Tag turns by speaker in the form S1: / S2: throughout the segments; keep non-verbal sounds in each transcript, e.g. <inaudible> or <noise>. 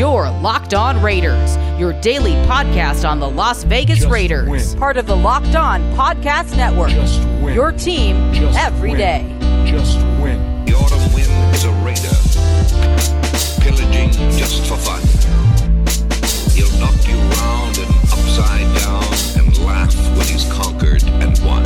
S1: Your Locked On Raiders, your daily podcast on the Las Vegas
S2: Just
S1: Raiders.
S2: win.
S1: Part of the Locked On Podcast Network.
S2: Just win.
S1: Your team every day.
S2: Just
S1: every
S2: win.
S1: day.
S2: Just win.
S3: The autumn wind is a raider, pillaging just for fun. He'll knock you round and upside down and laugh when he's conquered and won.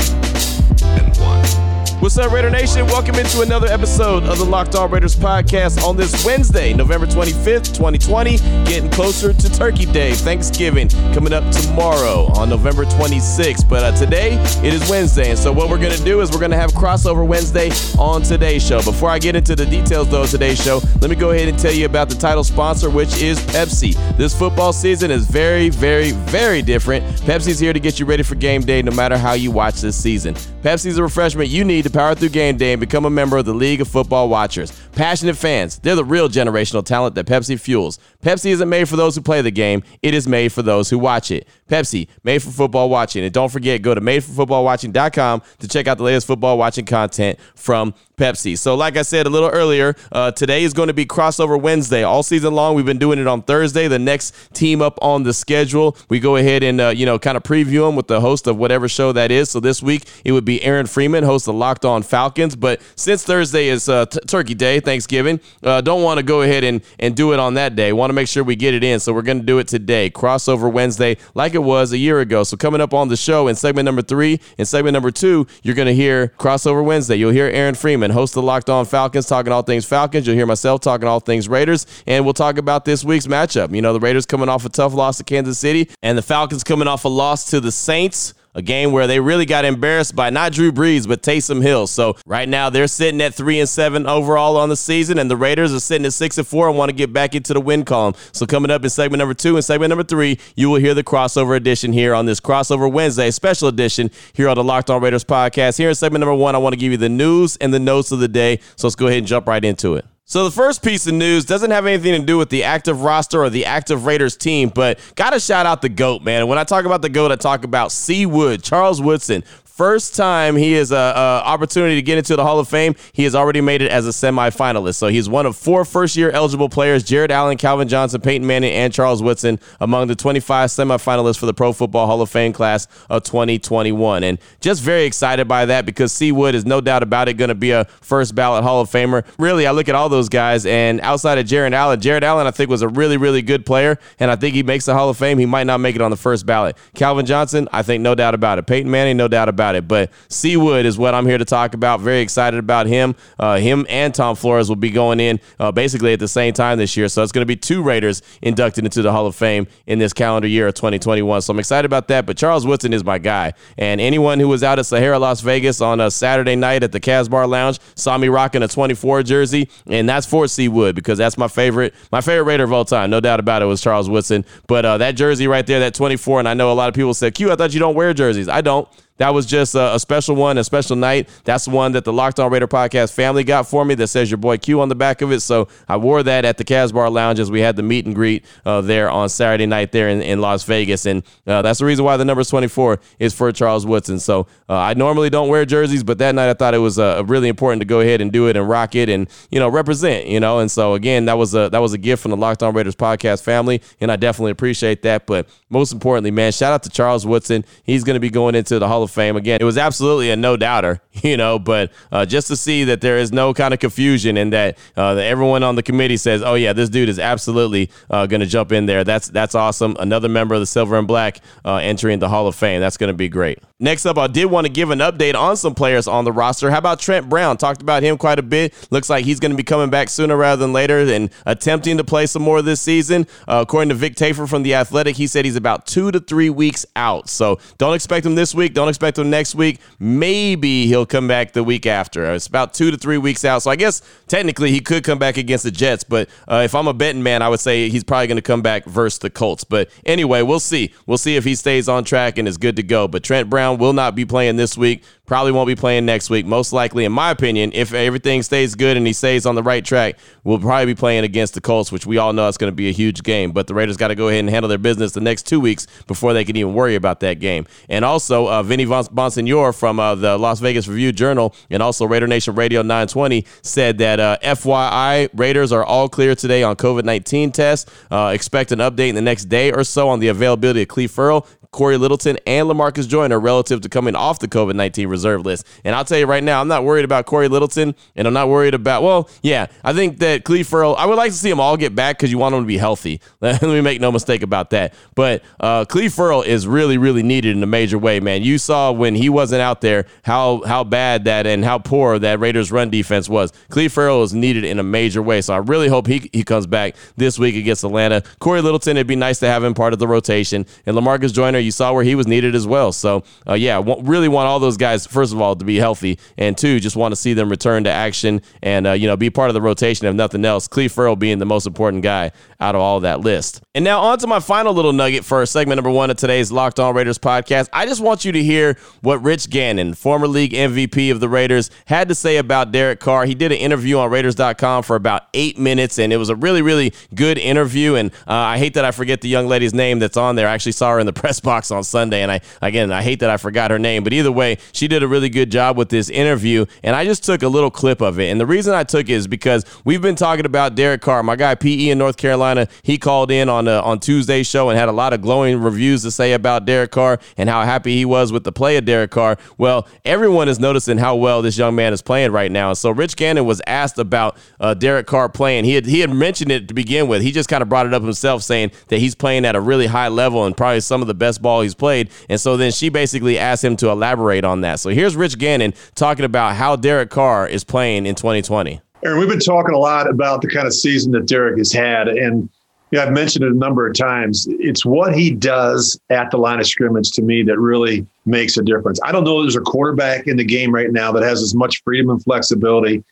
S3: And won.
S4: What's up, Raider Nation? Welcome into another episode of the Locked On Raiders podcast on this Wednesday, November 25th, 2020. Getting closer to Turkey Day, Thanksgiving coming up tomorrow on November 26th. But uh, today it is Wednesday, and so what we're going to do is we're going to have crossover Wednesday on today's show. Before I get into the details, though, of today's show, let me go ahead and tell you about the title sponsor, which is Pepsi. This football season is very, very, very different. Pepsi's here to get you ready for game day no matter how you watch this season. Pepsi's a refreshment you need to power through game day and become a member of the League of Football Watchers. Passionate fans, they're the real generational talent that Pepsi fuels. Pepsi isn't made for those who play the game, it is made for those who watch it. Pepsi, made for football watching. And don't forget, go to madeforfootballwatching.com to check out the latest football watching content from Pepsi. So, like I said a little earlier, uh, today is going to be crossover Wednesday. All season long, we've been doing it on Thursday. The next team up on the schedule, we go ahead and uh, you know kind of preview them with the host of whatever show that is. So this week it would be Aaron Freeman, host of Locked On Falcons. But since Thursday is uh, t- Turkey Day, Thanksgiving, uh, don't want to go ahead and and do it on that day. Want to make sure we get it in. So we're going to do it today, crossover Wednesday, like it was a year ago. So coming up on the show in segment number three and segment number two, you're going to hear crossover Wednesday. You'll hear Aaron Freeman, host of Locked On Falcons, talking all things Falcons. You'll hear myself talking all things Raiders, and we'll talk about this week's matchup. You know, the Raiders coming off a tough loss to Kansas City, and the Falcons coming off a loss to the Saints. A game where they really got embarrassed by not Drew Brees, but Taysom Hill. So right now they're sitting at three and seven overall on the season, and the Raiders are sitting at six and four and want to get back into the win column. So coming up in segment number two and segment number three, you will hear the crossover edition here on this crossover Wednesday special edition here on the Locked On Raiders podcast. Here in segment number one, I want to give you the news and the notes of the day. So let's go ahead and jump right into it. So the first piece of news doesn't have anything to do with the active roster or the active Raiders team, but gotta shout out the GOAT, man. And when I talk about the GOAT, I talk about C. Wood, Charles Woodson. First time he has a, a opportunity to get into the Hall of Fame, he has already made it as a semifinalist. So he's one of four first-year eligible players: Jared Allen, Calvin Johnson, Peyton Manning, and Charles Woodson among the 25 semifinalists for the Pro Football Hall of Fame class of 2021. And just very excited by that because C. Wood is no doubt about it going to be a first ballot Hall of Famer. Really, I look at all those guys, and outside of Jared Allen, Jared Allen I think was a really, really good player, and I think he makes the Hall of Fame. He might not make it on the first ballot. Calvin Johnson, I think no doubt about it. Peyton Manning, no doubt about it. It but C. Wood is what I'm here to talk about. Very excited about him. Uh, him and Tom Flores will be going in uh, basically at the same time this year. So it's going to be two Raiders inducted into the Hall of Fame in this calendar year of 2021. So I'm excited about that. But Charles Woodson is my guy. And anyone who was out at Sahara, Las Vegas on a Saturday night at the Casbar Lounge saw me rocking a 24 jersey. And that's for C. Wood because that's my favorite, my favorite Raider of all time. No doubt about it was Charles Woodson. But uh, that jersey right there, that 24, and I know a lot of people said, Q, I thought you don't wear jerseys. I don't. That was just a, a, special one, a special night. That's the one that the Locked On Raider podcast family got for me that says your boy Q on the back of it. So I wore that at the Casbar Lounge as we had the meet and greet uh, there on Saturday night there in, in Las Vegas. And uh, that's the reason why the number 24 is for Charles Woodson. So uh, I normally don't wear jerseys, but that night I thought it was uh, really important to go ahead and do it and rock it and, you know, represent, you know. And so, again, that was a, that was a gift from the Locked On Raiders podcast family. And I definitely appreciate that. But most importantly, man, shout out to Charles Woodson. He's going to be going into the Hall of Fame. Again, it was absolutely a no doubter, <laughs> you know, but uh, just to see that there is no kind of confusion and that, uh, that everyone on the committee says, oh, yeah, this dude is absolutely uh, going to jump in there. That's, that's awesome. Another member of the Silver and Black uh, entering the Hall of Fame. That's going to be great. Next up, I did want to give an update on some players on the roster. How about Trent Brown? Talked about him quite a bit. Looks like he's going to be coming back sooner rather than later and attempting to play some more this season. Uh, according to Vic Tafur from The Athletic, he said he's about two to three weeks out. So don't expect him this week. Don't expect him next week. Maybe he'll come back the week after. It's about two to three weeks out. So I guess technically he could come back against the Jets. But uh, if I'm a betting man, I would say he's probably going to come back versus the Colts. But anyway, we'll see. We'll see if he stays on track and is good to go. But Trent Brown will not be playing this week. Probably won't be playing next week. Most likely, in my opinion, if everything stays good and he stays on the right track, we'll probably be playing against the Colts, which we all know is going to be a huge game. But the Raiders got to go ahead and handle their business the next two weeks before they can even worry about that game. And also, uh, Vinny Bonsignore from uh, the Las Vegas Review Journal and also Raider Nation Radio 920 said that uh, FYI, Raiders are all clear today on COVID 19 tests. Uh, expect an update in the next day or so on the availability of Cleve Ferrell. Cory Littleton and Lamarcus Joyner relative to coming off the COVID 19 reserve list. And I'll tell you right now, I'm not worried about Cory Littleton and I'm not worried about, well, yeah, I think that Cleve Ferrell, I would like to see them all get back because you want them to be healthy. <laughs> Let me make no mistake about that. But uh, Ferrell is really, really needed in a major way, man. You saw when he wasn't out there how, how bad that and how poor that Raiders run defense was. Cleve Ferrell is needed in a major way. So I really hope he, he comes back this week against Atlanta. Cory Littleton, it'd be nice to have him part of the rotation. And Lamarcus Joyner, you saw where he was needed as well. So, uh, yeah, really want all those guys, first of all, to be healthy, and two, just want to see them return to action and, uh, you know, be part of the rotation, if nothing else. Cleve Ferrell being the most important guy out of all of that list. And now on to my final little nugget for segment number one of today's Locked On Raiders podcast. I just want you to hear what Rich Gannon, former league MVP of the Raiders, had to say about Derek Carr. He did an interview on Raiders.com for about eight minutes, and it was a really, really good interview. And uh, I hate that I forget the young lady's name that's on there. I actually saw her in the <laughs> press box on Sunday, and I again I hate that I forgot her name. But either way, she did a really good job with this interview, and I just took a little clip of it. And the reason I took it is because we've been talking about Derek Carr, my guy PE in North Carolina. He called in on uh, on Tuesday's show and had a lot of glowing reviews to say about Derek Carr and how happy he was with the play of Derek Carr. Well, everyone is noticing how well this young man is playing right now. So Rich Gannon was asked about uh, Derek Carr playing. He had he had mentioned it to begin with. He just kind of brought it up himself, saying that he's playing at a really high level and probably some of the best ball he's played. And so then she basically asked him to elaborate on that. So here's Rich Gannon talking about how Derek Carr is playing in 2020.
S2: Aaron, we've been talking a lot about the kind of season that Derek has had, and you know, I've mentioned it a number of times. It's what he does at the line of scrimmage to me that really makes a difference. I don't know there's a quarterback in the game right now that has as much freedom and flexibility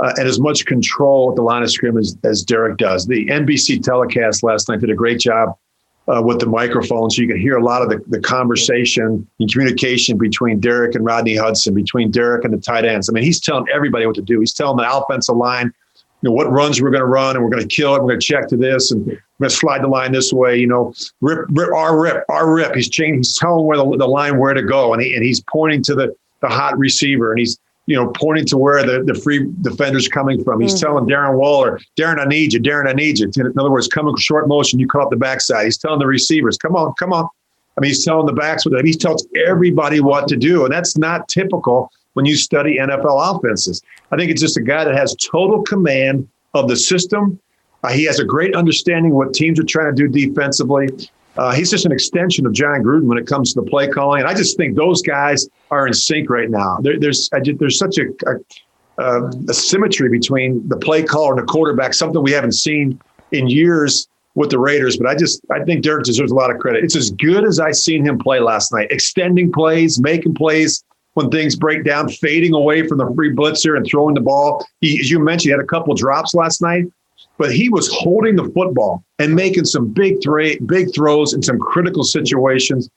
S2: uh, and as much control at the line of scrimmage as Derek does. The NBC telecast last night did a great job uh, with the microphone, so you can hear a lot of the, the conversation and communication between Derek and Rodney Hudson, between Derek and the tight ends. I mean, he's telling everybody what to do. He's telling the offensive line, you know, what runs we're going to run, and we're going to kill it. We're going to check to this, and we're going to slide the line this way. You know, rip, rip, our rip, our rip. He's changing. He's telling where the, the line where to go, and he, and he's pointing to the the hot receiver, and he's you know, pointing to where the, the free defender's coming from. He's mm-hmm. telling Darren Waller, Darren, I need you. Darren, I need you. In other words, coming short motion, you cut off the backside. He's telling the receivers, come on, come on. I mean, he's telling the backs with that. He tells everybody what to do. And that's not typical when you study NFL offenses. I think it's just a guy that has total command of the system. Uh, he has a great understanding of what teams are trying to do defensively. Uh, he's just an extension of Jon Gruden when it comes to the play calling, and I just think those guys are in sync right now. There, there's there's such a, a, a, symmetry between the play caller and the quarterback, something we haven't seen in years with the Raiders. But I just I think Derek deserves a lot of credit. It's as good as I seen him play last night, extending plays, making plays when things break down, fading away from the free blitzer and throwing the ball. He, as you mentioned, he had a couple drops last night but he was holding the football and making some big throw, big throws in some critical situations.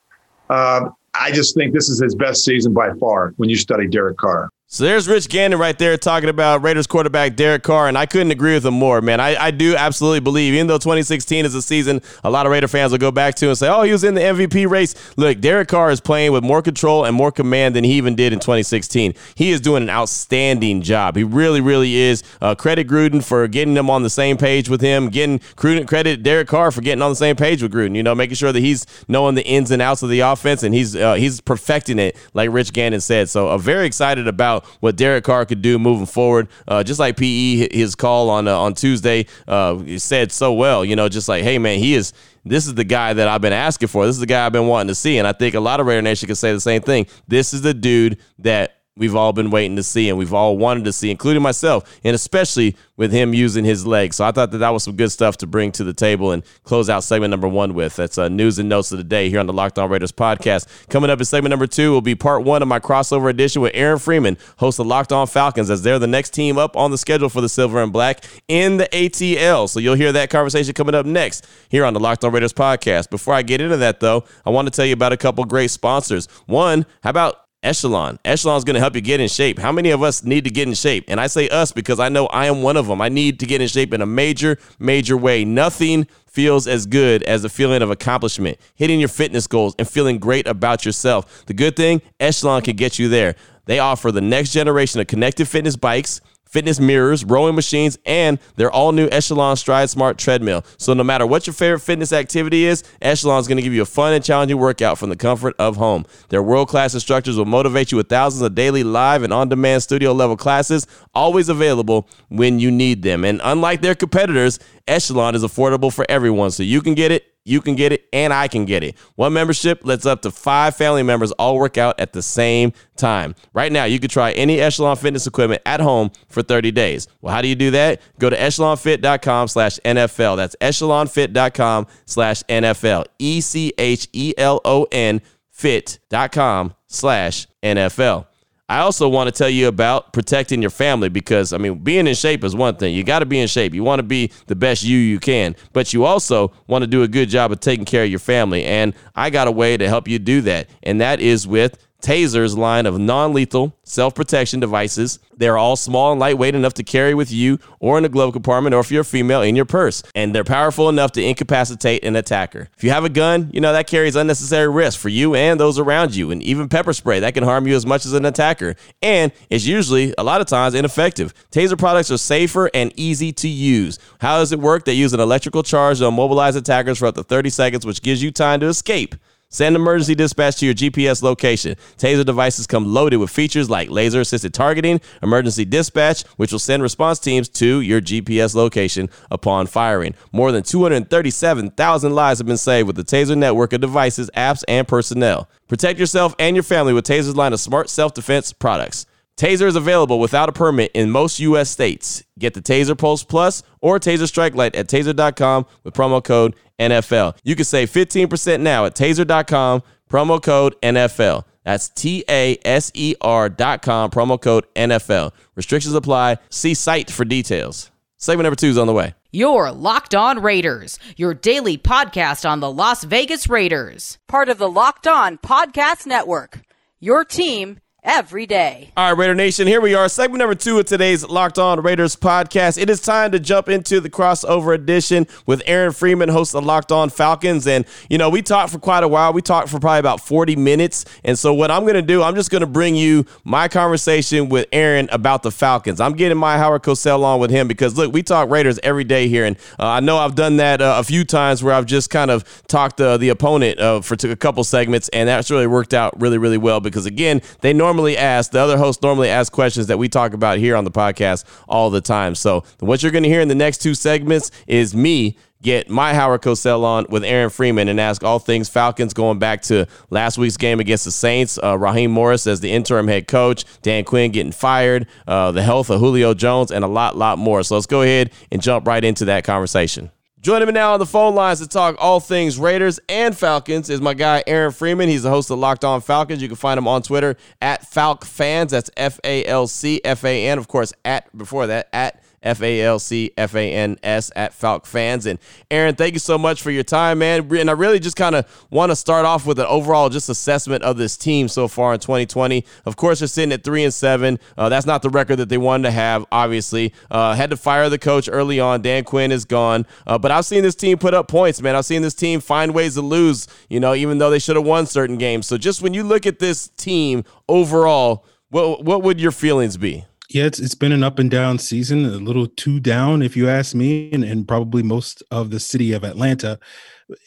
S2: Uh, I just think this is his best season by far when you study Derek Carr.
S4: So there's Rich Gannon right there talking about Raiders quarterback Derek Carr, and I couldn't agree with him more, man. I, I do absolutely believe, even though 2016 is a season a lot of Raider fans will go back to and say, oh, he was in the MVP race. Look, Derek Carr is playing with more control and more command than he even did in 2016. He is doing an outstanding job. He really, really is. Uh, credit Gruden for getting them on the same page with him, getting credit Derek Carr for getting on the same page with Gruden, you know, making sure that he's knowing the ins and outs of the offense, and he's, uh, he's perfecting it, like Rich Gannon said. So I'm uh, very excited about what Derek Carr could do moving forward. Uh, just like PE, his call on uh, on Tuesday uh, said so well. You know, just like, hey man, he is. This is the guy that I've been asking for. This is the guy I've been wanting to see, and I think a lot of Raider Nation can say the same thing. This is the dude that we've all been waiting to see and we've all wanted to see, including myself, and especially with him using his legs. So I thought that that was some good stuff to bring to the table and close out segment number one with. That's uh, news and notes of the day here on the Locked On Raiders podcast. Coming up in segment number two will be part one of my crossover edition with Aaron Freeman, host of Locked On Falcons, as they're the next team up on the schedule for the Silver and Black in the ATL. So you'll hear that conversation coming up next here on the Locked On Raiders podcast. Before I get into that, though, I want to tell you about a couple great sponsors. One, how about Echelon. Echelon is going to help you get in shape. How many of us need to get in shape? And I say us because I know I am one of them. I need to get in shape in a major, major way. Nothing feels as good as the feeling of accomplishment, hitting your fitness goals, and feeling great about yourself. The good thing, Echelon can get you there. They offer the next generation of connected fitness bikes fitness mirrors, rowing machines, and their all new Echelon Stride Smart treadmill. So, no matter what your favorite fitness activity is, Echelon is going to give you a fun and challenging workout from the comfort of home. Their world class instructors will motivate you with thousands of daily live and on demand studio level classes, always available when you need them. And unlike their competitors, Echelon is affordable for everyone, so you can get it you can get it and I can get it. One membership lets up to five family members all work out at the same time. Right now, you can try any Echelon fitness equipment at home for 30 days. Well, how do you do that? Go to echelonfit.com slash NFL. That's echelonfit.com slash NFL. E C H E L O N fit.com slash NFL. I also want to tell you about protecting your family because, I mean, being in shape is one thing. You got to be in shape. You want to be the best you you can, but you also want to do a good job of taking care of your family. And I got a way to help you do that, and that is with Taser's line of non lethal self protection devices. They're all small and lightweight enough to carry with you or in a glove compartment or if you're a female in your purse. And they're powerful enough to incapacitate an attacker. If you have a gun, you know that carries unnecessary risk for you and those around you. And even pepper spray that can harm you as much as an attacker. And it's usually, a lot of times, ineffective. Taser products are safer and easy to use. How does it work? They use an electrical charge to immobilize attackers for up to 30 seconds, which gives you time to escape. Send emergency dispatch to your GPS location. Taser devices come loaded with features like laser assisted targeting, emergency dispatch, which will send response teams to your GPS location upon firing. More than 237,000 lives have been saved with the Taser network of devices, apps, and personnel. Protect yourself and your family with Taser's line of smart self defense products. Taser is available without a permit in most U.S. states. Get the Taser Pulse Plus or Taser Strike Light at taser.com with promo code NFL. You can save 15% now at taser.com, promo code NFL. That's T A S E R dot com, promo code NFL. Restrictions apply. See site for details. Segment number two is on the way.
S1: Your Locked On Raiders, your daily podcast on the Las Vegas Raiders, part of the Locked On Podcast Network. Your team every day.
S4: All right, Raider Nation, here we are. Segment number two of today's Locked On Raiders podcast. It is time to jump into the crossover edition with Aaron Freeman, host of Locked On Falcons. And, you know, we talked for quite a while. We talked for probably about 40 minutes. And so, what I'm going to do, I'm just going to bring you my conversation with Aaron about the Falcons. I'm getting my Howard Cosell on with him because, look, we talk Raiders every day here. And uh, I know I've done that uh, a few times where I've just kind of talked the opponent uh, for a couple segments. And that's really worked out really, really well because, again, they normally normally ask, the other hosts normally ask questions that we talk about here on the podcast all the time. So what you're going to hear in the next two segments is me get my Howard Cosell on with Aaron Freeman and ask all things Falcons going back to last week's game against the Saints. Uh, Raheem Morris as the interim head coach, Dan Quinn getting fired, uh, the health of Julio Jones, and a lot, lot more. So let's go ahead and jump right into that conversation. Joining me now on the phone lines to talk all things Raiders and Falcons is my guy Aaron Freeman. He's the host of Locked On Falcons. You can find him on Twitter at Falc Fans. That's F A L C F A N. Of course, at before that at F A L C F A N S at Falc Fans. And Aaron, thank you so much for your time, man. And I really just kind of want to start off with an overall just assessment of this team so far in 2020. Of course, they're sitting at three and seven. Uh, that's not the record that they wanted to have. Obviously, uh, had to fire the coach early on. Dan Quinn is gone, uh, but I've seen this team put up points, man. I've seen this team find ways to lose. You know, even though they should have won certain games. So just when you look at this team overall, what what would your feelings be?
S5: Yeah, it's it's been an up and down season, a little too down, if you ask me, and, and probably most of the city of Atlanta.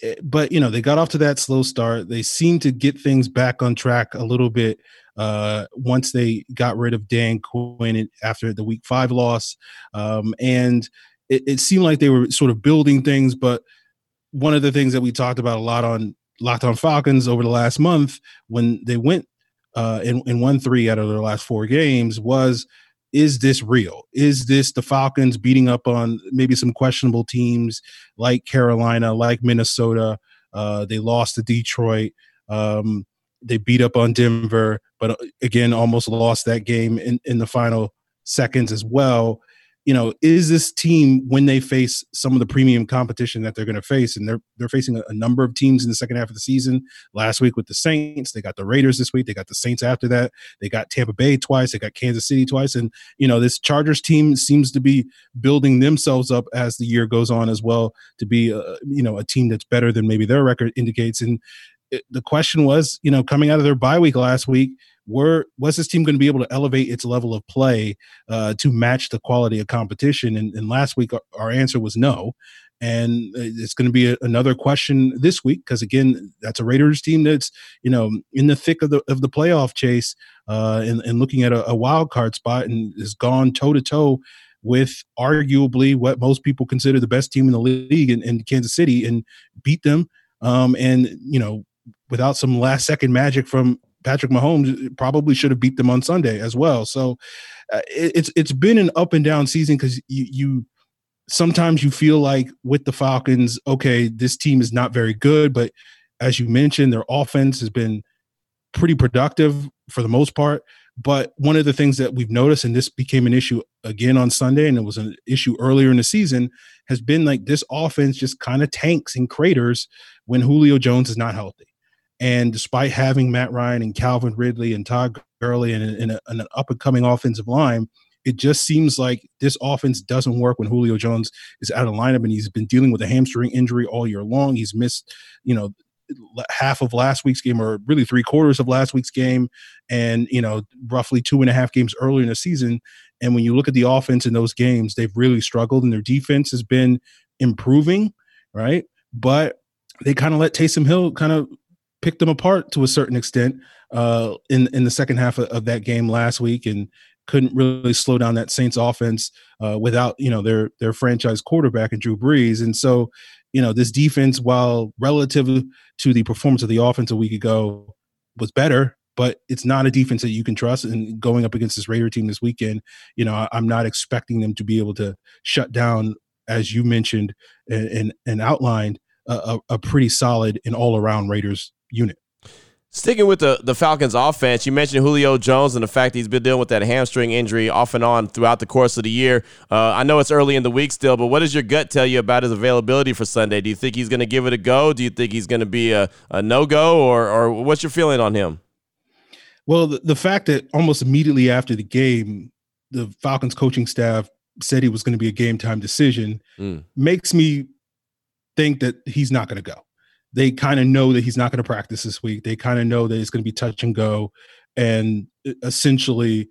S5: Eh, but you know, they got off to that slow start. They seemed to get things back on track a little bit uh, once they got rid of Dan Quinn after the Week Five loss, um, and it, it seemed like they were sort of building things. But one of the things that we talked about a lot on Locked On Falcons over the last month when they went uh, and, and won three out of their last four games was is this real? Is this the Falcons beating up on maybe some questionable teams like Carolina, like Minnesota? Uh, they lost to Detroit. Um, they beat up on Denver, but uh, again, almost lost that game in, in the final seconds as well. You know, is this team when they face some of the premium competition that they're going to face, and they're they're facing a, a, number of teams in the second half of the season. Last week with the Saints, they got the Raiders this week. They got the Saints after that. They got Tampa Bay twice. They got Kansas City twice, and you know, this Chargers team seems to be building themselves up as the year goes on as well to be, a, you know, a team that's better than maybe their record indicates. And it, the question was, you know, coming out of their bye week last week were was this team going to be able to elevate its level of play uh, to match the quality of competition? And, and last week, our, our, answer was no. And it's going to be a, another question this week because again, that's a Raiders team that's you know in the thick of the of the playoff chase uh, and, and looking at a, a wild card spot and has gone toe to toe with arguably what most people consider the best team in the league in, in Kansas City and beat them. Um, and you know, without some last second magic from Patrick Mahomes probably should have beat them on Sunday as well. So uh, it, it's it's been an up and down season because you you sometimes you feel like with the Falcons, okay, this team is not very good, but as you mentioned, their offense has been pretty productive for the most part. But one of the things that we've noticed, and this became an issue again on Sunday, and it was an issue earlier in the season, has been like this offense just kind of tanks and craters when Julio Jones is not healthy. And despite having Matt Ryan and Calvin Ridley and Todd Gurley and, and, and an up and coming offensive line, it just seems like this offense doesn't work when Julio Jones is out of lineup and he's been dealing with a hamstring injury all year long. He's missed, you know, half of last week's game or really three quarters of last week's game and you know roughly two and a half games earlier in the season and when you look at the offense in those games they've really struggled and their defense has been improving right but they kind of let Taysom Hill kind of picked them apart to a certain extent uh, in in the second half of, of, that game last week, and couldn't really slow down that Saints offense uh, without you know their their franchise quarterback and Drew Brees. And so, you know, this defense, while relative to the performance of the offense a week ago, was better. But it's not a defense that you can trust. And going up against this Raider team this weekend, you know, I'm not expecting them to be able to shut down, as you mentioned and, and, and outlined, a, a, pretty solid and all around Raiders unit.
S4: Sticking with the, the Falcons offense, you mentioned Julio Jones and the fact he's been dealing with that hamstring injury off and on throughout the course of the year. Uh, I know it's early in the week still, but what does your gut tell you about his availability for Sunday? Do you think he's going to give it a go? Do you think he's going to be a, a no go, or, or what's your feeling on him?
S5: Well, the, the fact that almost immediately after the game, the Falcons coaching staff said he was going to be a game time decision mm. makes me think that he's not going to go they kind of know that he's not going to practice this week. They kind of know that it's going to be touch and go, and essentially,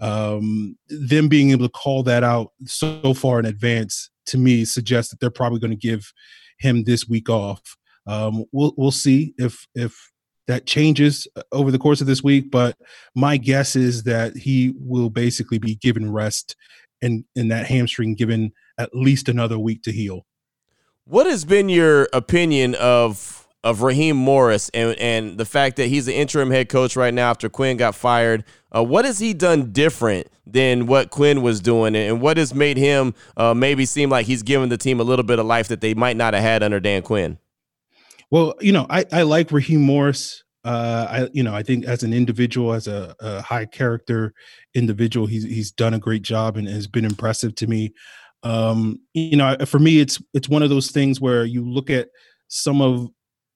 S5: um, them being able to call that out so far in advance to me suggests that they're probably going to give him this week off. Um, we'll we'll see if if that changes uh, over the course of this week, but my guess is that he will basically be given rest and in that hamstring given at least another week to heal.
S4: What has been your opinion of of Raheem Morris and and the fact that he's the interim head coach right now after Quinn got fired? Uh, what has he done different than what Quinn was doing, and what has made him uh, maybe seem like he's given the team a little bit of life that they might not have had under Dan Quinn?
S5: Well, you know, I, I like Raheem Morris. Uh, I you know I think as an individual, as a, a high character individual, he's he's done a great job and has been impressive to me um you know for me it's it's one of those things where you look at some of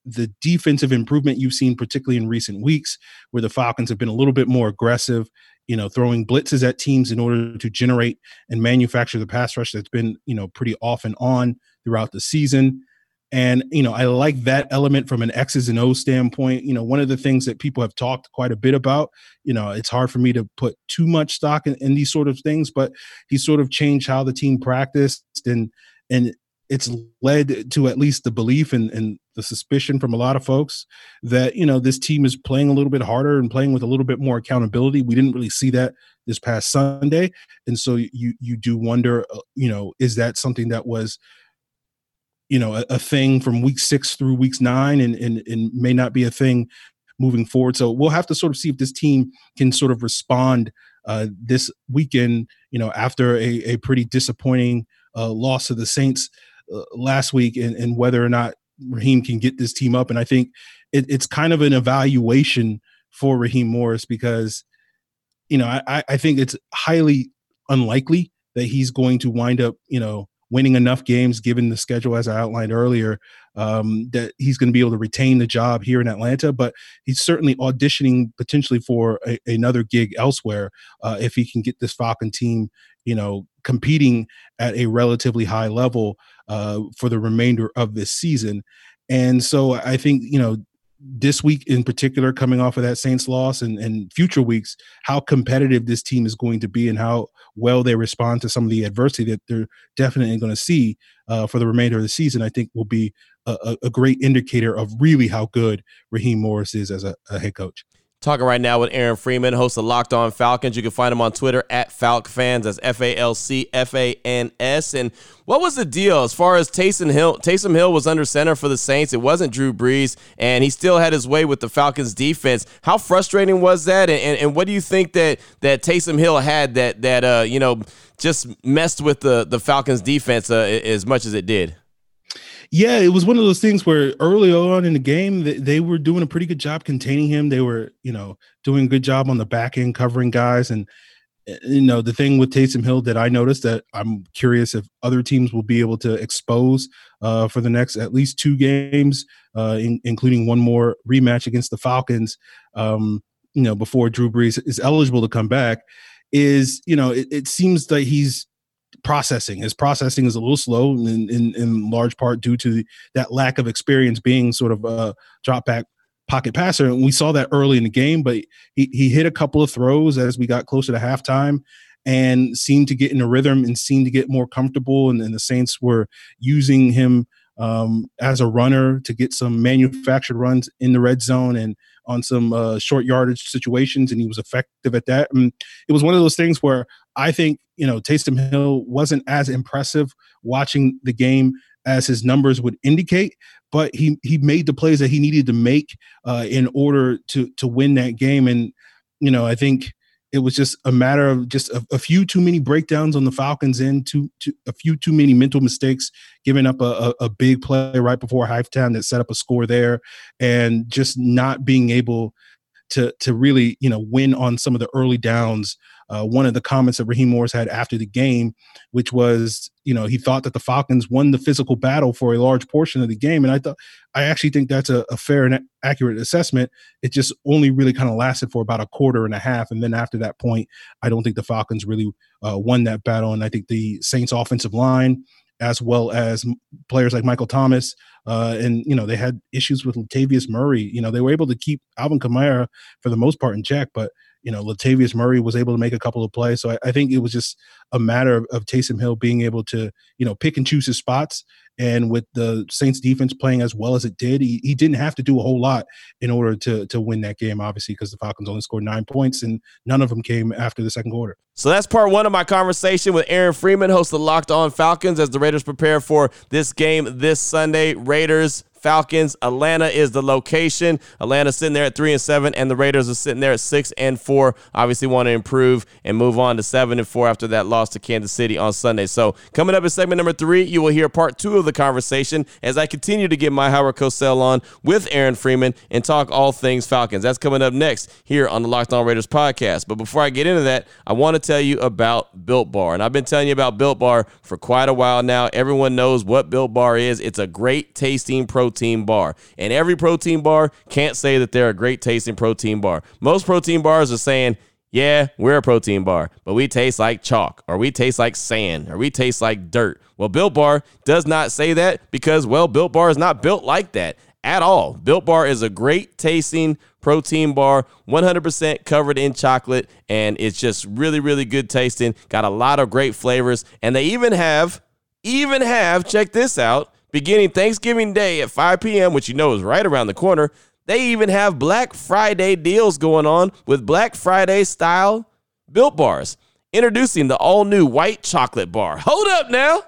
S5: the defensive improvement you've seen particularly in recent weeks where the falcons have been a little bit more aggressive you know throwing blitzes at teams in order to generate and manufacture the pass rush that's been you know pretty off and on throughout the season and, you know, I like that element from an X's and O's standpoint. You know, one of the things that people have talked quite a bit about, you know, it's hard for me to put too much stock in, in these sort of things, but he sort of changed how the team practiced and, and it's led to at least the belief and, and the suspicion from a lot of folks that you know this team is playing a little bit harder and playing with a little bit more accountability. We didn't really see that this past Sunday, and so you you do wonder, uh, you know, is that something that was you know a, a, thing from week six through weeks nine and, and and may not be a thing moving forward. So we'll have to sort of see if this team can sort of respond uh, this weekend you know after a, a pretty disappointing uh, loss to the saints uh, last week and, and whether or not raheem can get this team up. And i think it, it's kind of an evaluation for raheem morris because you know i, I think it's highly unlikely that he's going to wind up, you know, winning enough games given the schedule as I outlined earlier um, that he's going to be able to retain the job here in Atlanta. But he's certainly auditioning potentially for a, another gig elsewhere uh, if he can get this Falcon team, you know, competing at a relatively high level uh, for the remainder of this season. And so I think you know this week in particular, coming off of that Saints loss and, and future weeks, how competitive this team is going to be and how well they respond to some of the adversity that they're definitely going to see uh, for the remainder of the season, I think will be a, a, great indicator of really how good Raheem Morris is as a, a head coach.
S4: Talking right now with Aaron Freeman, host of Locked On Falcons. You can find him on Twitter at FalcFans. That's F A L C F A N S. And what was the deal as far as Taysom Hill? Taysom Hill was under center for the Saints. It wasn't Drew Brees, and he still had his way with the Falcons defense. How frustrating was that? And, and, and what do you think that that Taysom Hill had that that uh you know just messed with the the Falcons defense uh, as much as it did?
S5: Yeah, it was one of those things where early on in the game they, they were doing a pretty good job containing him. They were, you know, doing a good job on the back end covering guys. And eh, you know, the thing with Taysom Hill that I noticed that I'm curious if other teams will be able to expose uh, for the next at least two games, uh, in, including one more rematch against the Falcons. Um, you know, before Drew Brees is eligible to come back, is you know, it, it seems that he's processing. His processing is a little slow, in, in, in large part due to that lack of experience being sort of a drop back pocket passer. And we saw that early in the game, but he, he hit a couple of throws as we got closer to halftime and seemed to get in a rhythm and seemed to get more comfortable. And, and the Saints were using him um, as a runner to get some manufactured runs in the red zone and on some uh, short yardage situations, and he was effective at that. And it was one of those things where I think you know Taysom Hill wasn't as impressive watching the game as his numbers would indicate, but he he made the plays that he needed to make uh, in order to to win that game. And you know, I think it was just a matter of just a, a few too many breakdowns on the Falcons end, too, too a few too many mental mistakes, giving up a, a, a big play right before halftime that set up a score there, and just not being able to to really you know win on some of the early downs uh, one of the comments that Raheem Morris had after the game, which was, you know, he thought that the Falcons won the physical battle for a large portion of the game. And I thought, I actually think that's a, a fair and accurate assessment. It just only really kind of lasted for about a quarter and a half. And then after that point, I don't think the Falcons really uh, won that battle. And I think the Saints offensive line, as well as players like Michael Thomas. Uh, and, you know, they had issues with Latavius Murray. You know, they were able to keep Alvin Kamara for the most part in check, but you know, Latavius Murray was able to make a couple of plays. So I, I think it was just a matter of, of, Taysom Hill being able to, you know, pick and choose his spots. And with the Saints defense playing as well as it did, he, he didn't have to do a whole lot in order to to win that game, obviously, because the Falcons only scored nine points and none of them came after the second quarter.
S4: So that's part one of my conversation with Aaron Freeman, host of Locked On Falcons, as the Raiders prepare for this game this Sunday. Raiders Falcons. Atlanta is the location. Atlanta sitting there at three and seven, and the Raiders are sitting there at six and four. Obviously, want to improve and move on to seven and four after that loss to Kansas City on Sunday. So, coming up in segment number three, you will hear part two of the conversation as I continue to get my Howard Cosell on with Aaron Freeman and talk all things Falcons. That's coming up next here on the Locked On Raiders podcast. But before I get into that, I want to tell you about Built Bar, and I've been telling you about Built Bar for quite a while now. Everyone knows what Built Bar is. It's a great tasting protein protein bar. And every protein bar can't say that they're a great tasting protein bar. Most protein bars are saying, yeah, we're a protein bar, but we taste like chalk, or we taste like sand, or we taste like dirt. Well, Built Bar does not say that because, well, Built Bar is not built like that at all. Built Bar is a great tasting protein bar, 100% covered in chocolate, and it's just really, really good tasting. Got a lot of great flavors, and they even have, even have, check this out, beginning Thanksgiving Day at 5 p.m., which you know is right around the corner. They even have Black Friday deals going on with Black Friday style built bars. Introducing the all new white chocolate bar. Hold up now.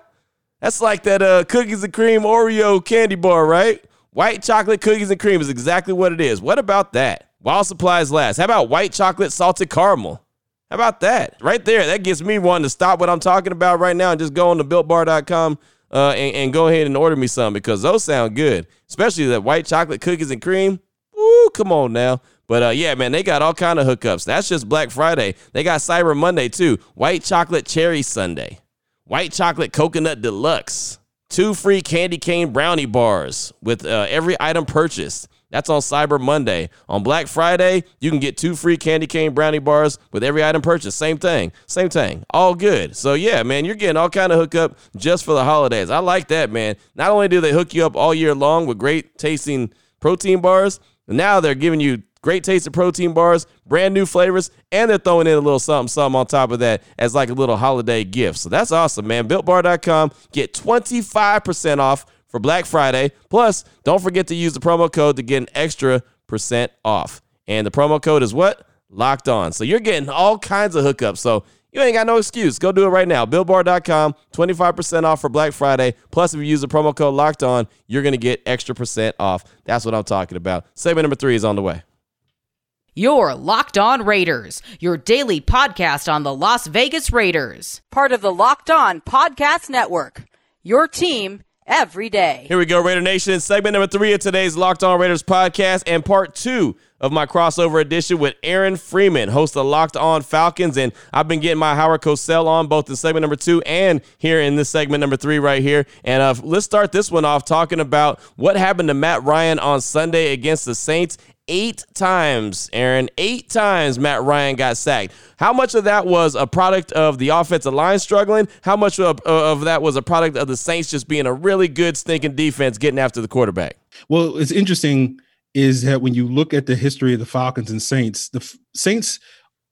S4: That's like that uh, cookies and cream Oreo candy bar, right? White chocolate cookies and cream is exactly what it is. What about that? While supplies last. How about white chocolate salted caramel? How about that? Right there. That gets me wanting to stop what I'm talking about right now and just go on to builtbar.com uh, and, and, go ahead and order me some because those sound good, especially that white chocolate cookies and cream. Woo, come on now. But uh, yeah, man, they got all kind of hookups. That's just Black Friday. They got Cyber Monday too. White chocolate cherry Sunday, white chocolate coconut deluxe, two free candy cane brownie bars with uh, every item purchased. That's on Cyber Monday. On Black Friday, you can get two free candy cane brownie bars with every item purchased. Same thing. Same thing. All good. So yeah, man, you're getting all kind of hookup just for the holidays. I like that, man. Not only do they hook you up all year long with great tasting protein bars, now they're giving you great tasting protein bars, brand new flavors, and they're throwing in a little something, something on top of that as like a little holiday gift. So that's awesome, man. BuiltBar.com. Get 25% off for Black Friday. Plus, don't forget to use the promo code to get an extra percent off. And the promo code is what? Locked on. So you're getting all kinds of hookups. So you ain't got no excuse. Go do it right now. BuiltBar.com, 25% off for Black Friday. Plus, if you use the promo code locked on, you're going to get extra percent off. That's what I'm talking about. Segment number three is on the way.
S1: Your Locked On Raiders, your daily podcast on the Las Vegas Raiders. Part of the Locked On Podcast Network. Your team every day.
S4: Here we go, Raider Nation. Segment number three of today's Locked On Raiders podcast and part two of my crossover edition with Aaron Freeman, host of Locked On Falcons. And I've been getting my Howard Cosell on both in segment number two and here in this segment number three right here. And uh, let's start this one off talking about what happened to Matt Ryan on Sunday against the Saints eight times, Aaron. Eight times Matt Ryan got sacked. How much of that was a product of the offensive line struggling? How much of, uh, of that was a product of the Saints just being a really good stinking defense getting after the quarterback?
S5: Well, it's interesting is that when you look at the history of the Falcons and Saints, the F- Saints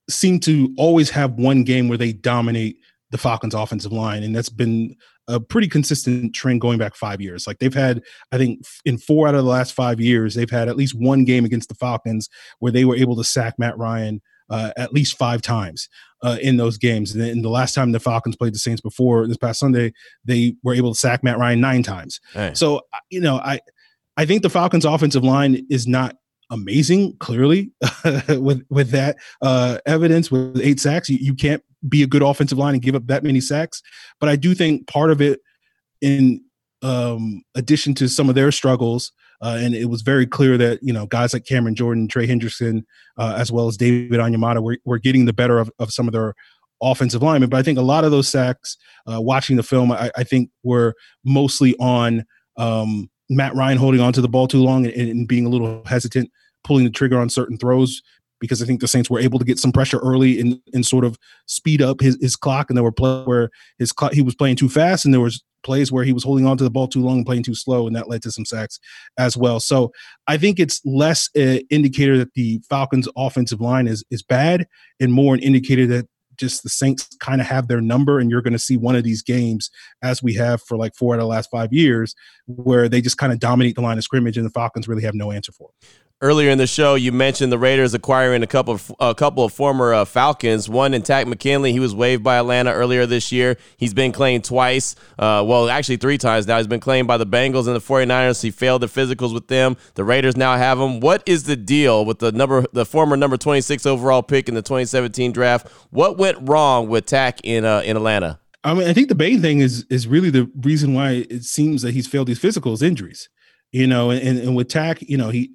S5: seem to always have one game where they dominate the Falcons offensive line and that's been a pretty consistent trend going back five years. Like they've had, I think, in four out of the last five years, they've had at least one game against the Falcons where they were able to sack Matt Ryan uh, at least five times uh, in those games. And then the last time the Falcons played the Saints before this past Sunday, they were able to sack Matt Ryan nine times. Hey. So you know, I I think the Falcons' offensive line is not amazing. Clearly, <laughs> with with that uh, evidence, with eight sacks, you, you can't be a good offensive line and give up that many sacks. But I do think part of it, in um, addition to some of their struggles, uh, and it was very clear that you know guys like Cameron Jordan, Trey Hendrickson, uh, as well as David Onyemata were, were getting the better of, of some of their offensive linemen. But I think a lot of those sacks, uh, watching the film, I, I, think were mostly on um, Matt Ryan holding on to the ball too long and, and, being a little hesitant, pulling the trigger on certain throws because I think the Saints were able to get some pressure early and, and sort of speed up his, his clock. And there were plays where his he was playing too fast, and there was plays where he was holding on to the ball too long and playing too slow, and that led to some sacks as well. So I think it's less an indicator that the Falcons' offensive line is is bad, and more an indicator that just the Saints kind of have their number, and you're going to see one of these games, as we have for like four out of the last five years, where they just kind of dominate the line of scrimmage, and the Falcons really have no answer for it.
S4: Earlier in the show, you mentioned the Raiders acquiring a couple of a couple of former uh, Falcons. One in Takk McKinley, he was waived by Atlanta earlier this year. He's been claimed twice. Uh, well, actually three times now. He's been claimed by the Bengals and the 49ers. He failed the physicals with them. The Raiders now have him. What is the deal with the number the former number 26 overall pick in the 2017 draft? What went wrong with Takk in uh, in Atlanta?
S5: I mean, I think the main thing is is really the reason why it seems that he's failed these physicals injuries. You know, and, and with Tack, you know, he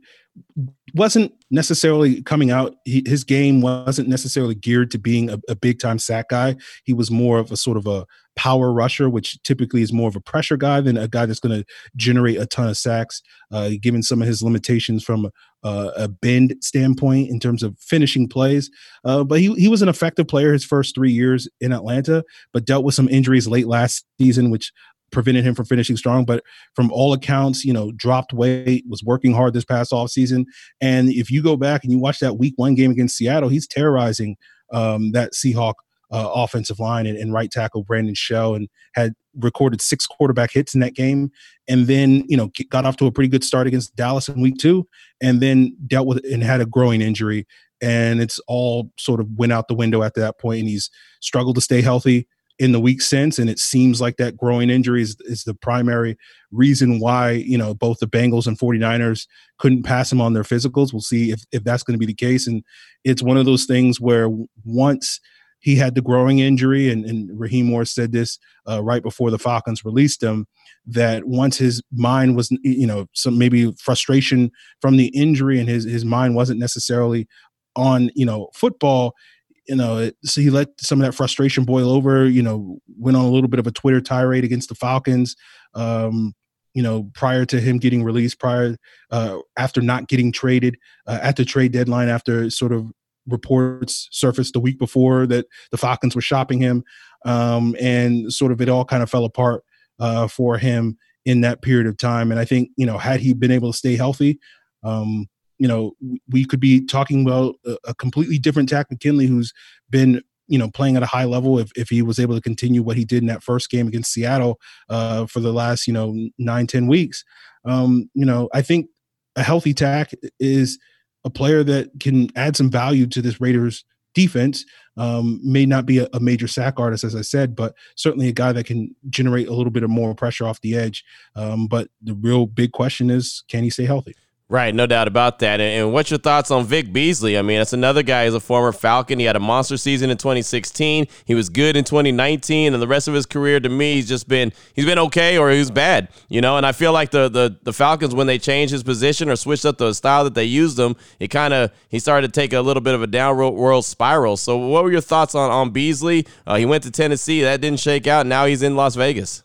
S5: wasn't necessarily coming out. He, his game wasn't necessarily geared to being a, a big time sack guy. He was more of a sort of a power rusher, which typically is more of a pressure guy than a guy that's going to generate a ton of sacks. Uh, given some of his limitations from a, a bend standpoint in terms of finishing plays, uh, but he he was an effective player his first three years in Atlanta, but dealt with some injuries late last season, which prevented him from finishing strong. But from all accounts, you know, dropped weight, was working hard this past off season. And if you go back and you watch that week one game against Seattle, he's terrorizing um, that Seahawk uh, offensive line and, and, right tackle Brandon Shell and had recorded six quarterback hits in that game. And then, you know, got off to a pretty good start against Dallas in week two and then dealt with and had a groin injury. And it's all sort of went out the window after that point, and he's struggled to stay healthy in the week since, and it seems like that groin injury is, is the primary reason why you know both the Bengals and 49ers couldn't pass him on their physicals. We'll see if if that's going to be the case, and it's one of those things where once he had the groin injury, and, and Raheem Moore said this uh, right before the Falcons released him that once his mind was, you know, some maybe frustration from the injury and his his mind wasn't necessarily on, you know, football. You know, so he let some of that frustration boil over. You know, went on a little bit of a Twitter tirade against the Falcons. Um, you know, prior to him getting released, prior uh, after not getting traded uh, at the trade deadline, after sort of reports surfaced the week before that the Falcons were shopping him, um, and sort of it all kind of fell apart uh, for him in that period of time. And I think you know, had he been able to stay healthy, um, you know, we could be talking about a, completely different Takk McKinley who's been you know playing at a high level if, if he was able to continue what he did in that first game against seattle uh, for the last you know nine ten weeks um, you know i think a healthy Takk is a player that can add some value to this Raiders defense. Um, may not be a, a, major sack artist, as I said, but certainly a guy that can generate a little bit of more pressure off the edge. Um, but the real big question is, can he stay healthy?
S4: Right, no doubt about that. And, what's your thoughts on Vic Beasley? I mean, that's another guy. He's a former Falcon. He had a monster season in 2016. He was good in 2019, and the rest of his career, to me, he's just been he's been okay or he's bad. You know, and I feel like the the the Falcons when they changed his position or switched up the style that they used him, it kind of he started to take a little bit of a downward spiral. So, what were your thoughts on on Beasley? Uh, he went to Tennessee, that didn't shake out. Now he's in Las Vegas.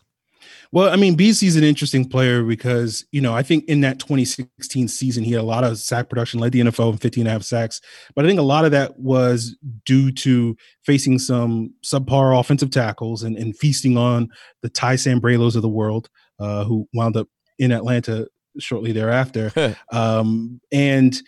S5: Well, I mean, Beasley's an interesting player because, you know, I think in that 2016 season, he had a lot of sack production, led the NFL in 15 and a half sacks. But I think a lot of that was due to facing some subpar offensive tackles and, and feasting on the Ty Sambrailos of the world, uh, who wound up in Atlanta shortly thereafter. <laughs> um, and,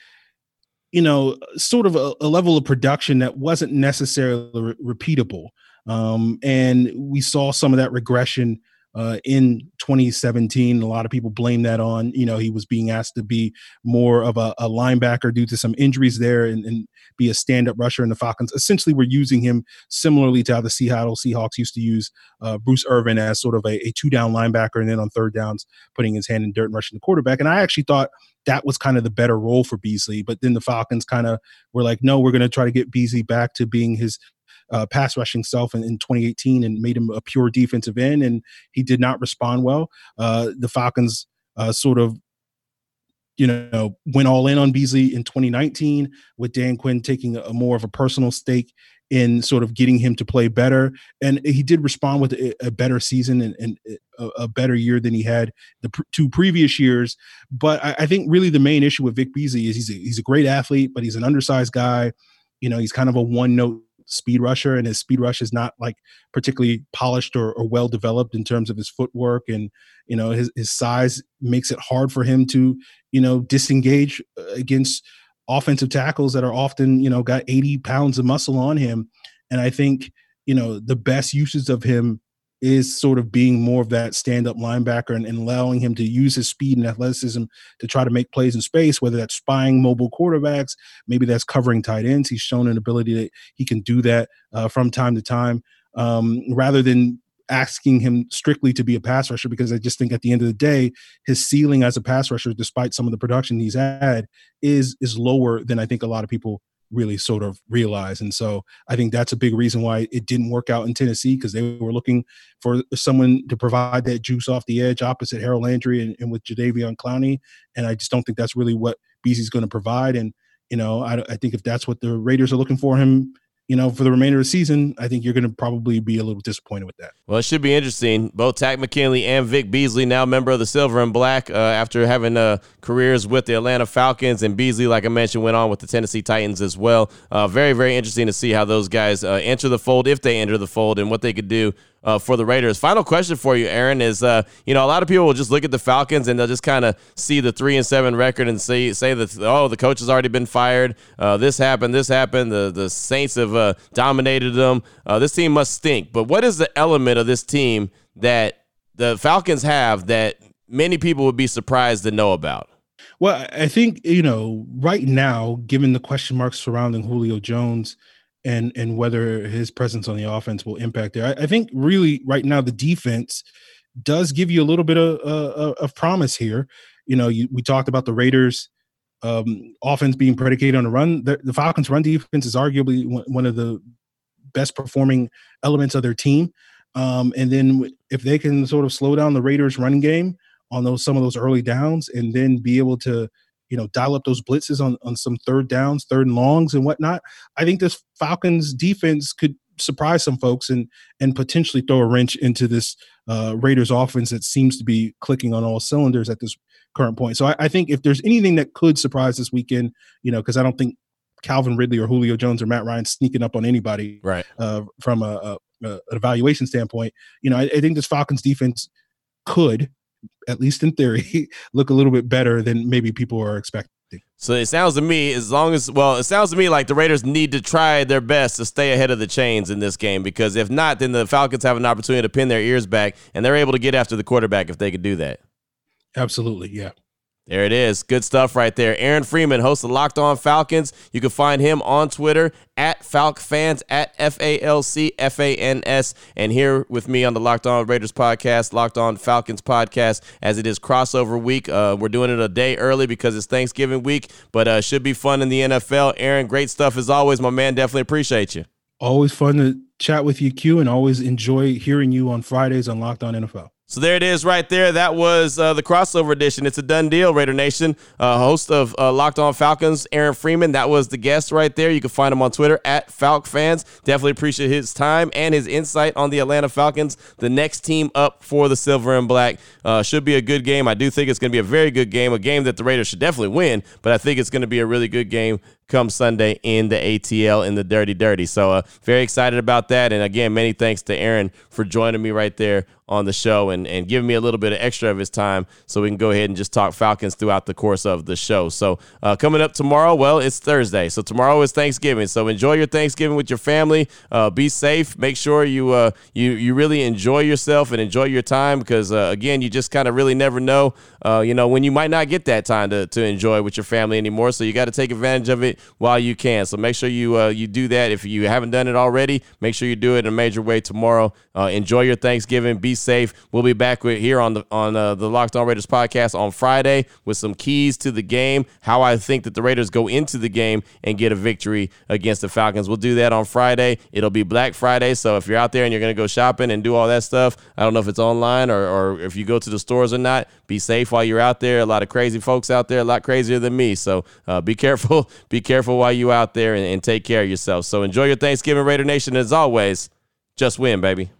S5: you know, sort of a, a, level of production that wasn't necessarily re- repeatable. Um, and we saw some of that regression uh, in 2017. A lot of people blame that on, you know, he was being asked to be more of a, a linebacker due to some injuries there and, and be a stand up rusher. And the Falcons essentially were using him similarly to how the Seattle Seahawks used to use uh, Bruce Irvin as sort of a, a two down linebacker and then on third downs putting his hand in dirt and rushing the quarterback. And I actually thought that was kind of the better role for Beasley. But then the Falcons kind of were like, no, we're going to try to get Beasley back to being his uh, pass rushing self in, in 2018 and made him a pure defensive end, and he did not respond well. Uh, the Falcons uh, sort of you know, went all in on Beasley in 2019 with Dan Quinn taking a, more of a personal stake in sort of getting him to play better. And he did respond with a, a better season and, and a, a, better year than he had the pr- two previous years. But I, I, think really the main issue with Vic Beasley is he's a, he's a great athlete, but he's an undersized guy. You know, he's kind of a one note speed rusher, and his speed rush is not like particularly polished or, or well developed in terms of his footwork, and you know his his size makes it hard for him to you know disengage uh, against offensive tackles that are often you know got 80 pounds of muscle on him, and I think you know the best uses of him is sort of being more of that stand-up linebacker and, and, allowing him to use his speed and athleticism to try to make plays in space, whether that's spying mobile quarterbacks, maybe that's covering tight ends. He's shown an ability that he can do that uh, from time to time, um, rather than asking him strictly to be a pass rusher. Because I just think at the end of the day, his ceiling as a pass rusher, despite some of the production he's had, is is lower than I think a lot of people really sort of realize. And so I think that's a big reason why it didn't work out in Tennessee because they were looking for someone to provide that juice off the edge opposite Harold Landry and, and with Jadeveon Clowney. And I just don't think that's really what Beasley's going to provide. And, you know, I, I think if that's what the Raiders are looking for him you know, for the remainder of the season, I think you're going to probably be a little disappointed with that.
S4: Well, it should be interesting. Both Takk McKinley and Vic Beasley, now member of the Silver and Black, uh, after having uh, careers with the Atlanta Falcons, and Beasley, like I mentioned, went on with the Tennessee Titans as well. Uh, very, very interesting to see how those guys uh, enter the fold, if they enter the fold, and what they could do uh, for the Raiders. Final question for you, Aaron, is uh, you know a lot of people will just look at the Falcons and they'll just kind of see the three and seven record and say say that oh the coach has already been fired, uh, this happened, this happened, the the Saints have uh, dominated them. Uh, this team must stink. But what is the element of this team that the Falcons have that many people would be surprised to know about?
S5: Well, I think you know right now, given the question marks surrounding Julio Jones and and whether his presence on the offense will impact there. I, I think really right now the defense does give you a little bit of uh, of promise here. You know, you, we talked about the Raiders um, offense being predicated on the run. The, the, Falcons' run defense is arguably one, one of the best performing elements of their team. Um, and then if they can sort of slow down the Raiders running game on those some of those early downs and then be able to you know dial up those blitzes on on some third downs third and longs and whatnot i think this falcons defense could surprise some folks and and potentially throw a wrench into this uh, raiders offense that seems to be clicking on all cylinders at this current point. So I, I think if there's anything that could surprise this weekend you know because i don't think calvin ridley or julio jones or matt ryan sneaking up on anybody
S4: right.
S5: uh, from a, a, a, an evaluation standpoint you know I, I think this falcons defense could at least in theory, <laughs> look a little bit better than maybe people are expecting.
S4: So it sounds to me, as long as, well, it sounds to me like the Raiders need to try their best to stay ahead of the chains in this game because if not, then the Falcons have an opportunity to pin their ears back and they're able to get after the quarterback if they could do that.
S5: Absolutely. Yeah.
S4: There it is. Good stuff right there. Aaron Freeman, host of Locked On Falcons. You can find him on Twitter at FalcFans, at F A L C F A N S. And here with me on the Locked On Raiders podcast, Locked On Falcons podcast, as it is crossover week. Uh, we're doing it a day early because it's Thanksgiving week, but uh, should be fun in the NFL. Aaron, great stuff as always, my man. Definitely appreciate you.
S5: Always fun to chat with you, Q, and always enjoy hearing you on Fridays on Locked On NFL.
S4: So there it is right there. That was uh, the crossover edition. It's a done deal, Raider Nation. Uh, host of uh, Locked On Falcons, Aaron Freeman. That was the guest right there. You can find him on Twitter at FalcFans. Definitely appreciate his time and his insight on the Atlanta Falcons, the next team up for the Silver and Black. Uh, should be a good game. I do think it's going to be a very good game, a game that the Raiders should definitely win, but I think it's going to be a really good game come Sunday in the ATL in the Dirty Dirty. So uh, very excited about that. And again, many thanks to Aaron for joining me right there on the show and, and giving me a little bit of extra of his time so we can go ahead and just talk Falcons throughout the course of the show. So uh, coming up tomorrow, well, it's Thursday. So tomorrow is Thanksgiving. So enjoy your Thanksgiving with your family. Uh, be safe. Make sure you uh, you you really enjoy yourself and enjoy your time because uh, again, you just kind of really never know, uh, you know, when you might not get that time to, to enjoy with your family anymore. So you got to take advantage of it while you can. So make sure you uh, you do that. If you haven't done it already, make sure you do it in a major way tomorrow. enjoy your Thanksgiving. Be safe. We'll be back with here on the on uh, the Locked On Raiders podcast on Friday with some keys to the game, how I think that the Raiders go into the game and get a victory against the Falcons. We'll do that on Friday. It'll be Black Friday, so if you're out there and you're going to go shopping and do all that stuff, I don't know if it's online or, or if you go to the stores or not. Be safe while you're out there. A lot of crazy folks out there, a lot crazier than me. So uh, be careful. <laughs> Be careful while you out there and, and take care of yourself. So enjoy your Thanksgiving, Raider Nation. As always, just win, baby.